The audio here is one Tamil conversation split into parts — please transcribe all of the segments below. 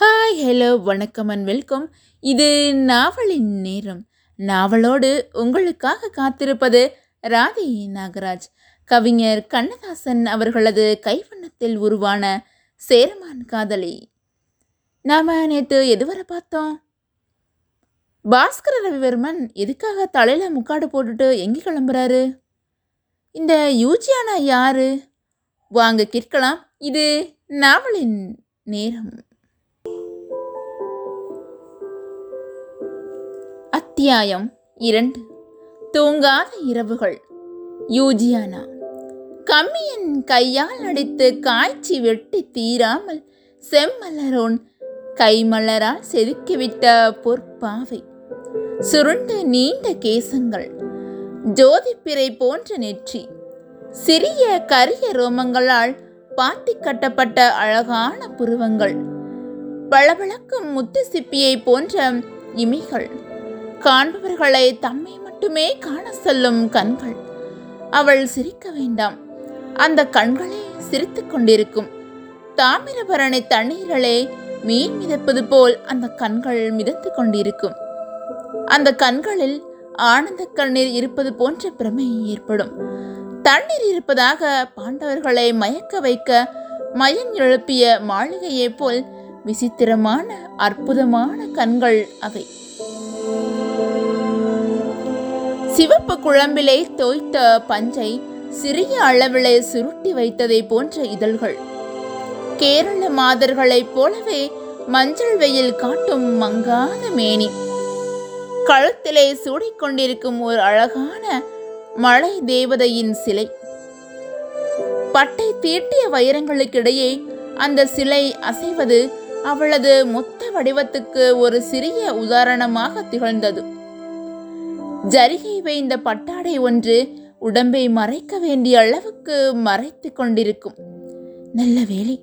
ஹாய் ஹலோ வணக்கம் அண்ட் வெல்கம் இது நாவலின் நேரம். நாவலோடு உங்களுக்காக காத்திருப்பது ராதி நாகராஜ். கவிஞர் கண்ணதாசன் அவர்களது கைவண்ணத்தில் உருவான சேரமான் காதலி. நாம் நேற்று எதுவரை பார்த்தோம்? பாஸ்கர ரவிவர்மன் எதுக்காக தலையில் முக்காடு போட்டுட்டு எங்கே கிளம்புறாரு? இந்த யூஜியானா யாரு? வாங்க கேட்கலாம். இது நாவலின் நேரம். அத்தியாயம் இரண்டு. தூங்காத இரவுகள். யூஜியானா. கம்மியன் கையால் அடித்து காய்ச்சி வெட்டி தீராமல் செம்மலரோன் கைமலரால் செதுக்கிவிட்ட பொற்பாவை. சுருண்டு நீண்ட கேசங்கள். ஜோதிப்பிறை போன்ற நெற்றி. சிறிய கரிய ரோமங்களால் பாத்தி கட்டப்பட்ட அழகான புருவங்கள். பளபளக்கும் முத்து சிப்பியை போன்ற இமைகள். காண்பவர்களை தம்மை மட்டுமே காண சொல்லும் கண்கள். அவள் சிரிக்க வேண்டாம். அந்த கண்களே சிரித்துக் கொண்டிருக்கும். தாமிரபரணி தண்ணீர்களே மீன் மிதப்பது போல் அந்த கண்கள் மிதந்து கொண்டிருக்கும். அந்த கண்களில் ஆனந்த கண்ணீர் இருப்பது போன்ற பிரமை ஏற்படும். தண்ணீர் இருப்பதாக பாண்டவர்களை மயக்க வைக்க மயம் எழுப்பிய மாளிகையைப் போல் விசித்திரமான அற்புதமான கண்கள் அவை. சிவப்பு குழம்பிலே தோய்த்த பஞ்சை சிறிய அளவிலே சுருட்டி வைத்ததை போன்ற இதழ்கள். கேரள மாதர்களைப் போலவே மஞ்சள் வெயில் காட்டும் மங்காத மேனி. கழுத்திலே சூடிக்கொண்டிருக்கும் ஒரு அழகான மழை தேவதையின் சிலை. பட்டை தீட்டிய வைரங்களுக்கிடையே அந்த சிலை அசைவது அவளது மொத்த வடிவத்துக்கு ஒரு சிறிய உதாரணமாக திகழ்ந்தது. ஜரிகை வைந்த பட்டாடை ஒன்று உடம்பை மறைக்க வேண்டிய அளவுக்கு மறைத்து கொண்டிருக்கும். நல்ல வேலை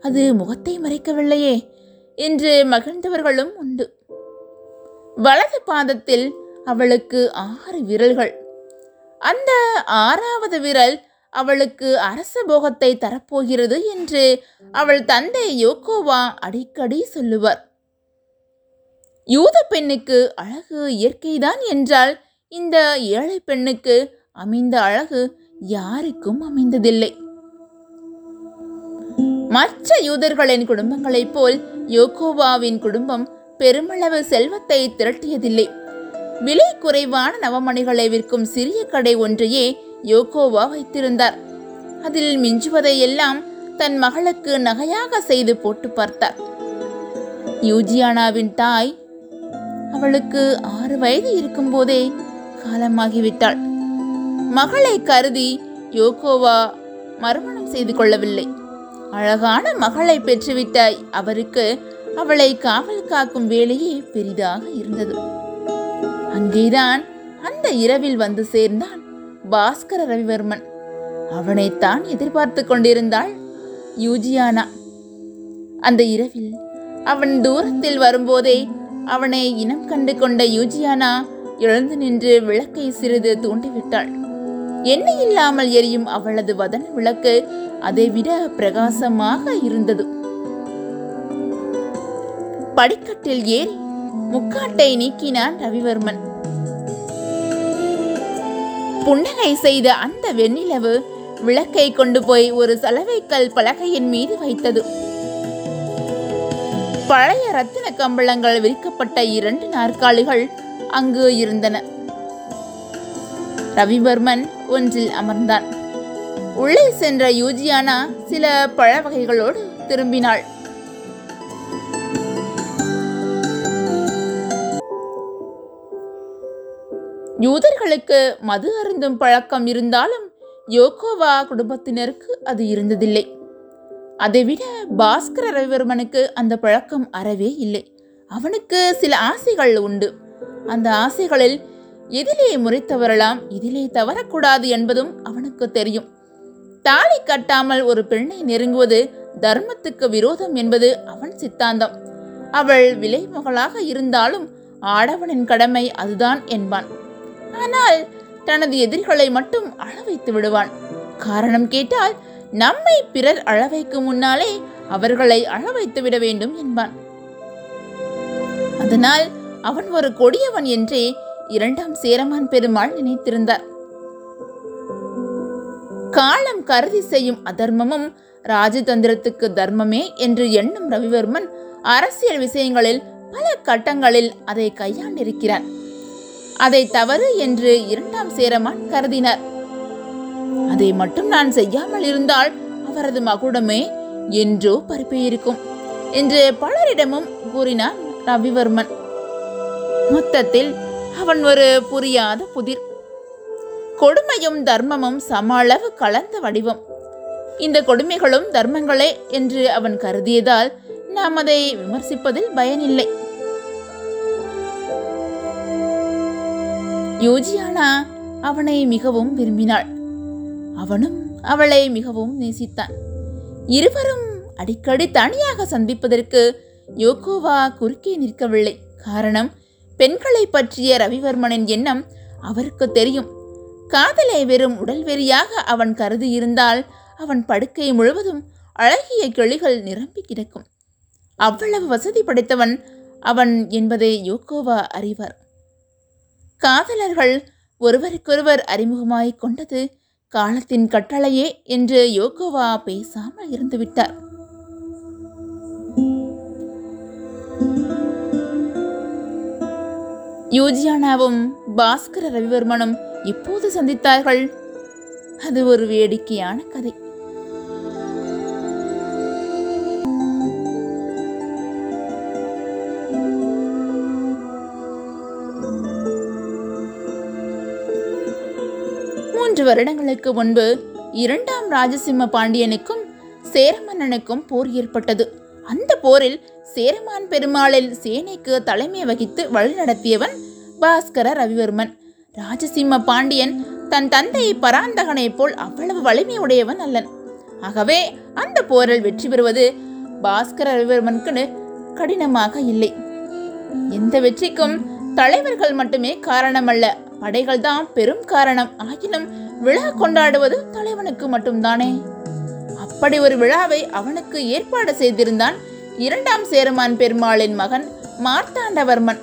அது முகத்தை மறைக்கவில்லையே என்று மகிழ்ந்தவர்களும் உண்டு. வலது பாதத்தில் அவளுக்கு ஆறு விரல்கள். அந்த ஆறாவது விரல் அவளுக்கு அரச போகத்தை தரப்போகிறது என்று அவள் தந்தை யோகோவா அடிக்கடி சொல்லுவார். யூத பெண்ணுக்கு அழகு இயற்கைதான் என்றால் இந்த ஏழை பெண்ணுக்கு அமைந்த அழகு யாருக்கும் அமைந்ததில்லை. மற்ற யூதர்களின் குடும்பங்களைப் போல் யோகோவாவின் குடும்பம் பெருமளவு செல்வத்தை திரட்டியதில்லை. விலை குறைவான நவமணிகளை விற்கும் சிறிய கடை ஒன்றையே யோகோவா வைத்திருந்தார். அதில் மிஞ்சுவதையெல்லாம் தன் மகளுக்கு நகையாக செய்து போட்டு பார்த்தார். யூஜியானாவின் தாய் அவளுக்கு ஆறு வயது இருக்கும்போதே காலமாகிவிட்டாள். மகளை கருதி யோகோவா மறுமணம் செய்து கொள்ளவில்லை. அழகான மகளை பெற்றுவிட்ட அவருக்கு. அவளை காவல் காக்கும் வேலையே பெரிதாக இருந்தது. அங்கேதான் அந்த இரவில் வந்து சேர்ந்தான் பாஸ்கர ரவிவர்மன். அவனைத்தான் எதிர்பார்த்து கொண்டிருந்தாள் யூஜியானா. அந்த இரவில் அவன் தூரத்தில் வரும்போதே அவனை இனம் கண்டு கொண்ட யூஜியானா எழுந்து நின்று விளக்கை சிறிது தூண்டிவிட்டாள். எண்ணெய் இல்லாமல் எரியும் அவளது வதன விளக்கு அதைவிட பிரகாசமாக இருந்தது. படிக்கட்டில் ஏறி முக்காட்டை நீக்கினான் ரவிவர்மன். புன்னகை செய்த அந்த வெண்ணிலவு விளக்கை கொண்டு போய் ஒரு சலவைக்கல் பலகையின் மீது வைத்தது. பழைய ரத்தின கம்பளங்கள் விரிக்கப்பட்ட இரண்டு நாற்காலிகள் அங்கு இருந்தன. ரவிவர்மன் ஒன்றில் அமர்ந்தான். உள்ளே சென்ற யூஜியானா சில பழ வகைகளோடு திரும்பினாள். யூதர்களுக்கு மது அருந்தும் பழக்கம் இருந்தாலும் யோகோவா குடும்பத்தினருக்கு அது இருந்ததில்லை. அதைவிட பாஸ்கர ரவிவர்மனுக்கு அந்த பழக்கம் அறவே இல்லை. அவனுக்கு சில ஆசைகள் உண்டு. அந்த ஆசைகளில் எதிலே முறைத்தவரலாம் இதிலே தவறக்கூடாது என்பதும் அவனுக்கு தெரியும். தாலி கட்டாமல் ஒரு பெண்ணை நெருங்குவது தர்மத்துக்கு விரோதம் என்பது அவன் சித்தாந்தம். அவள் விலைமகளாக இருந்தாலும் ஆடவனின் கடமை அதுதான் என்பான். ஆனால் தனது எதிரிகளை மட்டும் அழ வைத்து விடுவான். காரணம் கேட்டால் நம்மை பிறர் அழ வைக்கும் முன்னாலே அவர்களை அழ வைத்து விட வேண்டும் என்பான். அதனால் அவன் ஒரு கொடியவன் என்றே இரண்டாம் சேரமான் பெருமாள் நினைத்திருந்தார். காலம் கருதி செய்யும் அதர்மமும் ராஜதந்திரத்துக்கு தர்மமே என்று எண்ணும் ரவிவர்மன் அரசியல் விஷயங்களில் பல கட்டங்களில் அதை கையாண்டிருக்கிறார் அதை தவறு என்று இரண்டாம் சேரமான் கருதினார். அதை மட்டும் நான் செய்யாமல் இருந்தால் அவரது மகுடமே என்றோ பரப்பியிருக்கும் என்று பலரிடமும் கூறினார் ரவிவர்மன். மொத்தத்தில் அவன் ஒரு புரியாத புதிர். கொடுமையும் தர்மமும் சம அளவு கலந்த வடிவம். இந்த கொடுமைகளும் தர்மங்களே என்று அவன் கருதியதால் நாம் அதை விமர்சிப்பதில் பயனில்லை. யோஜியானா அவனை மிகவும் விரும்பினாள். அவனும் அவளை மிகவும் நேசித்தான். இருவரும் அடிக்கடி தனியாக சந்திப்பதற்கு யோகோவா குறுக்கே நிற்கவில்லை. காரணம் பெண்களை பற்றிய ரவிவர்மனின் எண்ணம் அவருக்கு தெரியும். காதலை வெறும் உடல் வெறியாக அவன் கருதி இருந்தால் அவன் படுக்கை முழுவதும் அழகிய கிளிகள் நிரம்பி கிடக்கும். அவ்வளவு வசதி படைத்தவன் அவன் என்பதை யோகோவா அறிவார். காதலர்கள் ஒருவருக்கொருவர் அறிமுகமாய்க் கொண்டது காலத்தின் கட்டளையே என்று யோகோவா பேசாமல் இருந்துவிட்டார். யூஜியானாவும் பாஸ்கர ரவிவர்மனும் இப்போது சந்தித்தார்கள். அது ஒரு வேடிக்கையான கதை. மூன்று வருடங்களுக்கு முன்பு இரண்டாம் ராஜசிம்ம பாண்டியனுக்கும் சேரமன்னனுக்கும் போர் ஏற்பட்டது. அந்த போரில் சேரமான் பெருமாளின் சேனைக்கு தலைமை வகித்து வழிநடத்தியவன் பாஸ்கர ரவிவர்மன். ராஜசிம்ம பாண்டியன் தன் தந்தை பராந்தகனைப் போல் அவ்வளவு வலிமையுடையவன் அல்லன். ஆகவே அந்த போரில் வெற்றி பெறுவது பாஸ்கர ரவிவர்மனுக்கு கடினமாக இல்லை. எந்த வெற்றிக்கும் தலைவர்கள் மட்டுமே காரணமல்ல படைகள் தான் பெரும் காரணம். ஆகினும் விழா கொண்டாடுவது தலைவனுக்கு மட்டும்தானே? அப்படி ஒரு விழாவை அவனுக்கு ஏற்பாடு செய்திருந்தான் இரண்டாம் சேரமான் பெருமாளின் மகன் மார்த்தாண்டவர்மன்.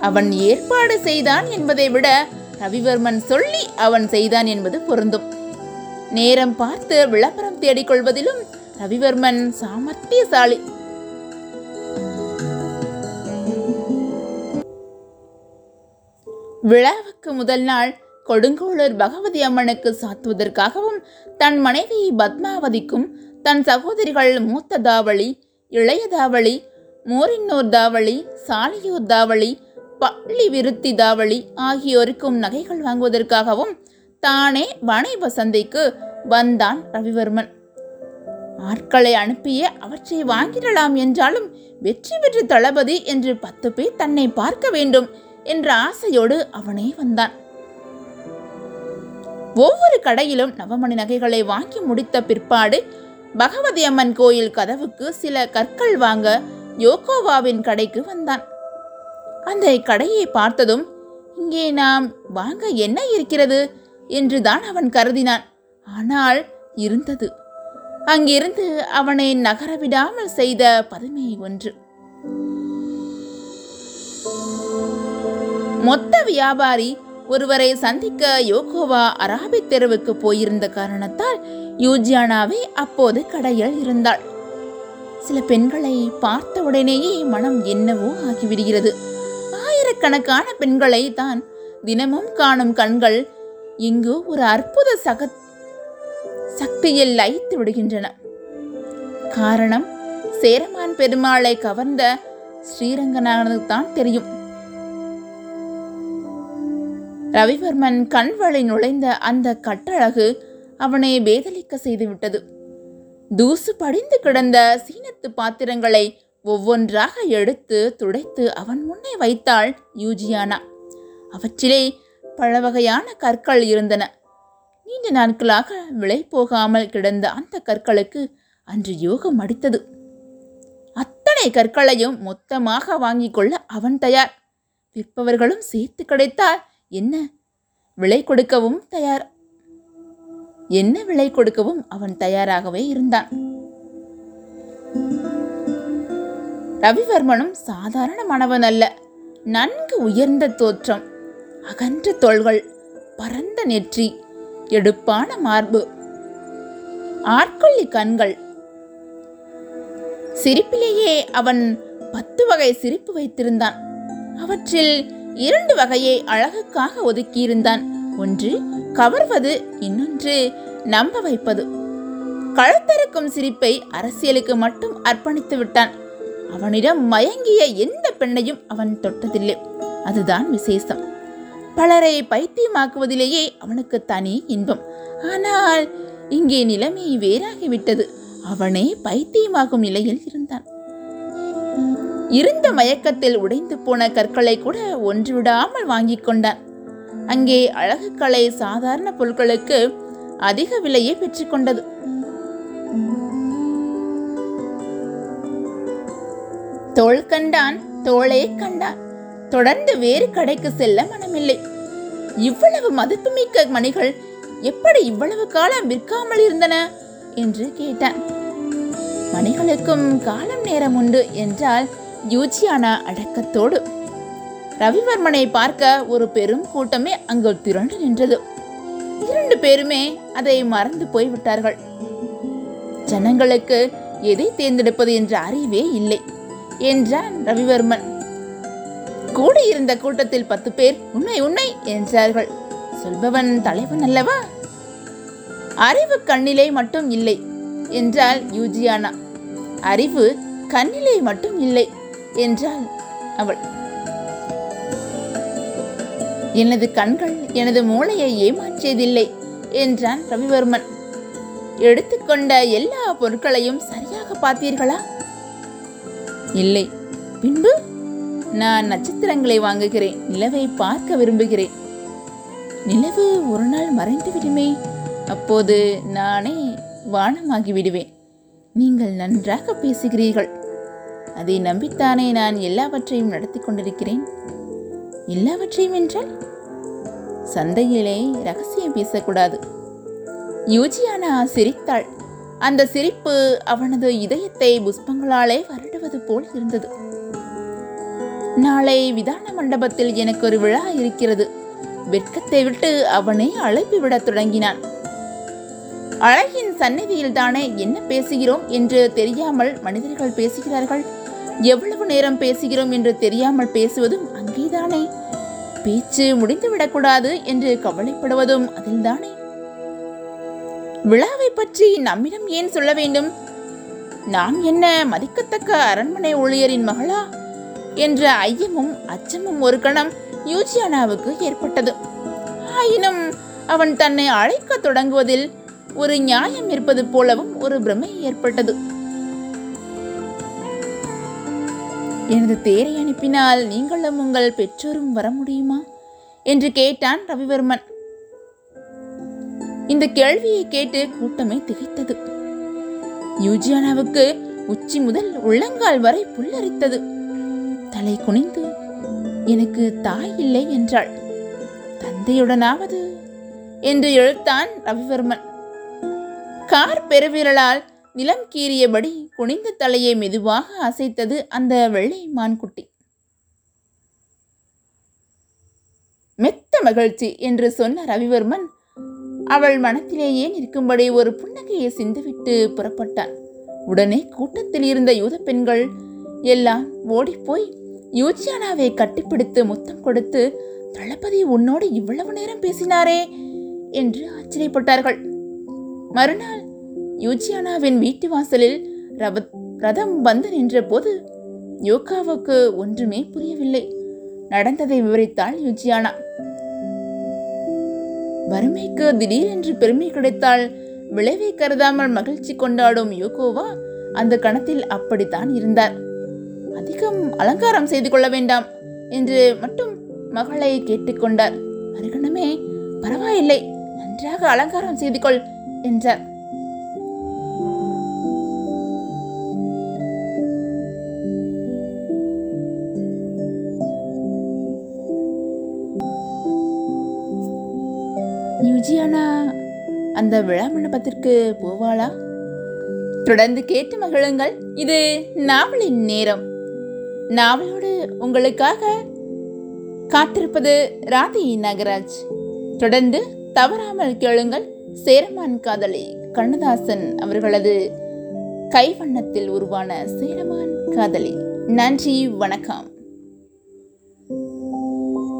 அவன் ஏற்பாடு செய்தான் என்பதை விட ரவிவர்மன் சொல்லி அவன் செய்தான் என்பது பொருந்தும். நேரம் பார்த்து விளம்பரம் தேடிக்கொள்வதிலும் ரவிவர்மன் சாமர்த்தியசாலி. விழாவுக்கு முதல் நாள் கொடுங்கோளூர் பகவதி அம்மனுக்கு சாத்துவதற்காகவும் தன் மனைவி பத்மாவதிக்கும் தன் சகோதரிகள் மூத்த தாவளி இளைய தாவளி மோரின்னூர் தாவளி சாலையூர் தாவளி பள்ளி விருத்தி தாவளி ஆகியோருக்கும் நகைகள் வாங்குவதற்காகவும் தானே வனை சந்தைக்கு வந்தான் ரவிவர்மன். ஆட்களை அனுப்பிய அவற்றை வாங்கிடலாம் என்றாலும் வெற்றி பெற்ற தளபதி என்று பத்து பேர் தன்னை பார்க்க வேண்டும் என்ற ஆசையோடு அவனே வந்தான். ஒவ்வொரு கடையிலும் நவமணி நகைகளை வாங்கி முடித்த பிற்பாடு பகவதி அம்மன் கோயில் கதவுக்கு சில கற்கள் வாங்க யோகோவாவின் கடைக்கு வந்தான். அந்த கடையை பார்த்ததும் இங்கே நாம் வாங்க என்ன இருக்கிறது? என்றுதான் அவன் கருதினான். ஆனால் இருந்தது. அங்கிருந்து அவனை நகர விடாமல் செய்த பதுமை ஒன்று. மொத்த வியாபாரி ஒருவரை சந்திக்க யோகோவா அராபி தெருவுக்கு போயிருந்த காரணத்தால் யூஜியானாவே அப்போது கடையில் இருந்தாள். சில பெண்களை பார்த்த உடனேயே மனம் என்னவோ ஆகிவிடுகிறது. ஆயிரக்கணக்கான பெண்களை தான் தினமும் காணும் கண்கள் இங்கு ஒரு அற்புத சக சக்தியில் லயித்து விடுகின்றன. காரணம் சேரமான் பெருமாளை கவர்ந்த ஸ்ரீரங்கனானது தான் தெரியும். ரவிவர்மன் கண் வழி நுழைந்த அந்த கட்டழகு அவனை பேதலிக்க செய்துவிட்டது. தூசு படிந்து கிடந்த சீனத்து பாத்திரங்களை ஒவ்வொன்றாக எடுத்து துடைத்து அவன் முன்னே வைத்தாள் யூஜியானா. அவற்றிலே பல வகையான கற்கள் இருந்தன. நீண்ட நாட்களாக விலை போகாமல் கிடந்த அந்த கற்களுக்கு அன்று யோகம் அடித்தது. அத்தனை கற்களையும் மொத்தமாக வாங்கிக் கொள்ள அவன் தயார். விற்பவர்களும் சேர்த்து கிடைத்தால் என்ன? விலை கொடுக்கவும் தயார். என்ன விலை கொடுக்கவும் அவன் தயாராகவே இருந்தான். ரவிவர்மனும் சாதாரணமானவன் அல்ல. நன்கு உயர்ந்த தோற்றம் அகன்ற தோள்கள் பரந்த நெற்றி எடுப்பான மார்பு ஆட்கொள்ளி கண்கள். சிரிப்பிலேயே அவன் பத்து வகை சிரிப்பு வைத்திருந்தான். அவற்றில் இரண்டு வகையை அழகுக்காக ஒதுக்கியிருந்தான். ஒன்று கவர்வது இன்னொன்று நம்ப வைப்பது. கழுத்தறுக்கும் சிரிப்பை அரசியலுக்கு மட்டும் அர்ப்பணித்து விட்டான். அவனிடம் மயங்கிய எந்த பெண்ணையும் அவன் தொட்டதில்லை. அதுதான் விசேஷம். பலரை பைத்தியமாக்குவதிலேயே அவனுக்கு தனி இன்பம். ஆனால் இங்கே நிலைமை வேறாகிவிட்டது. அவனே பைத்தியமாகும் நிலையில் இருந்தான். இருந்த மயக்கத்தில் உடைந்து போன கற்களை கூட ஒன்று விடாமல் வாங்கிக் கொண்டான். அங்கே அழகுக்கலை சாதாரண பொருட்களுக்கு அதிக விலையை பெற்றுக்கொண்டது தோள் கண்டான் தோளே கண்டான். தொடர்ந்து வேறு கடைக்கு செல்ல மனமில்லை. இவ்வளவு மதிப்புமிக்க மணிகள் எப்படி இவ்வளவு காலம் விற்காமல் இருந்தன என்று கேட்டான். மணிகளுக்கும் காலம் நேரம் உண்டு என்றால் யூஜியானா அடக்கத்தோடு ரவிவர்மனை பார்க்க ஒரு பெரும் கூட்டமே அங்கு திரண்டு நின்றது. இரண்டு பேருமே அதை மறந்து போய்விட்டார்கள். ஜனங்களுக்கு எதை தேர்ந்தெடுப்பது என்ற அறிவே இல்லை என்றான் ரவிவர்மன். கூடியிருந்த கூட்டத்தில் பத்து பேர் உண்மை உண்மை என்றார்கள். சொல்பவன் தலைவன் அல்லவா? அறிவு கண்ணிலே மட்டும் இல்லை என்றால் யூஜியானா. அறிவு கண்ணிலே மட்டும் இல்லை என்றாள் அவள். எனது கண்கள் எனது மூளையை ஏமாற்றியதில்லை என்றான் ரவிவர்மன். எடுத்துக்கொண்ட எல்லா பொருட்களையும் சரியாக பார்த்தீர்களா? இல்லை. பின்பு நான் நட்சத்திரங்களை வாங்குகிறேன். நிலவை பார்க்க விரும்புகிறேன். நிலவு ஒரு நாள் மறைந்து விடுமே. அப்போது நானே வானமாகி விடுவேன். நீங்கள் நன்றாக பேசுகிறீர்கள். அதை நம்பித்தானே நான் எல்லாவற்றையும் நடத்தி கொண்டிருக்கிறேன்? எல்லாவற்றையும் என்றால்? சந்தையிலே ரகசியம் பேசக்கூடாது. யூஜியானா சிரித்தாள். அந்த சிரிப்பு அவனது இதயத்தை புஷ்பங்களாலே வருடுவது போல் இருந்தது. நாளை விதான மண்டபத்தில் எனக்கு ஒரு விழா இருக்கிறது. வெட்கத்தை விட்டு அவனை அழைப்பு விடத் தொடங்கினான். அழகின் சந்நிதியில்தானே என்ன பேசுகிறோம் என்று தெரியாமல் மனிதர்கள் பேசுகிறார்கள்? எவ்வளவு நேரம் பேசுகிறோம் என்று தெரியாமல் பேசுவதும் அங்கேதானே. பேச்சு முடிந்துவிடக்கூடாது என்று கவலைப்படுவதும் அதில்தானே. விழாவை பற்றி நம்மிடம் ஏன் சொல்ல வேண்டும்? நாம் என்ன மதிக்கத்தக்க அரண்மனை ஊழியரின் மகளா? என்ற ஐயமும் அச்சமும் ஒரு கணம் யூஜியானாவுக்கு ஏற்பட்டது. ஆயினும் அவன் தன்னை அழைக்கத் தொடங்குவதில் ஒரு நியாயம் இருப்பது போலவும் ஒரு பிரமை ஏற்பட்டது. எனது தேரை அனுப்பினால் நீங்களும் உங்கள் பெற்றோரும் வர முடியுமா? என்று கேட்டான் ரவிவர்மன். இந்த கேள்வியை கேட்டு கூட்டமே திகைத்தது. யூஜியானாவுக்கு உச்சி முதல் உள்ளங்கால் வரை புல்லரித்தது. தலை குனிந்து எனக்கு தாய் இல்லை என்றாள். தந்தையுடனாவது என்று எழுத்தான் ரவிவர்மன். கார் பெருவிரலால் நிலம் கீறியபடி குனிந்த தலையை மெதுவாக அசைத்தது அந்த வெள்ளை மான்குட்டி. மெத்த மகிழ்ச்சி என்று சொன்ன ரவிவர்மன் அவள் மனத்திலேயே நிற்கும்படி ஒரு புன்னகையை சிந்துவிட்டு புறப்பட்டான். உடனே கூட்டத்தில் இருந்த யூத பெண்கள் எல்லாம் ஓடிப்போய் யூஜியானாவை கட்டிப்பிடித்து முத்தம் கொடுத்து தளபதி உன்னோடு இவ்வளவு நேரம் பேசினாரே என்று ஆச்சரியப்பட்டார்கள். மறுநாள் யூஜியானாவின் வீட்டு வாசலில் ரதம் வந்து நின்றபோது யோகாவுக்கு ஒன்றுமே புரியவில்லை. நடந்ததை விவரித்தாள் யூஜியானா. வறுமைக்கு திடீரென்று பெருமை கிடைத்தால் விளைவை கருதாமல் மகிழ்ச்சி கொண்டாடும் யோகோவா அந்த கணத்தில் அப்படித்தான் இருந்தார். அதிகம் அலங்காரம் செய்து கொள்ள வேண்டாம் என்று மட்டும் மகளை கேட்டுக்கொண்டார். மறுகணமே பரவாயில்லை. நன்றாக அலங்காரம் செய்து கொள் என்றார். யூஜியானா அந்த விழா மண்டபத்திற்கு போவாளா? தொடர்ந்து கேட்டு மகிழுங்கள். இது நாவலின் நேரம். நாவலோடு உங்களுக்காக காத்திருப்பது ராதி நாகராஜ். தொடர்ந்து தவறாமல் கேளுங்கள். சேரமான் காதலி கண்ணதாசன் அவர்களது கைவண்ணத்தில் உருவான சேரமான் காதலி. நன்றி வணக்கம்.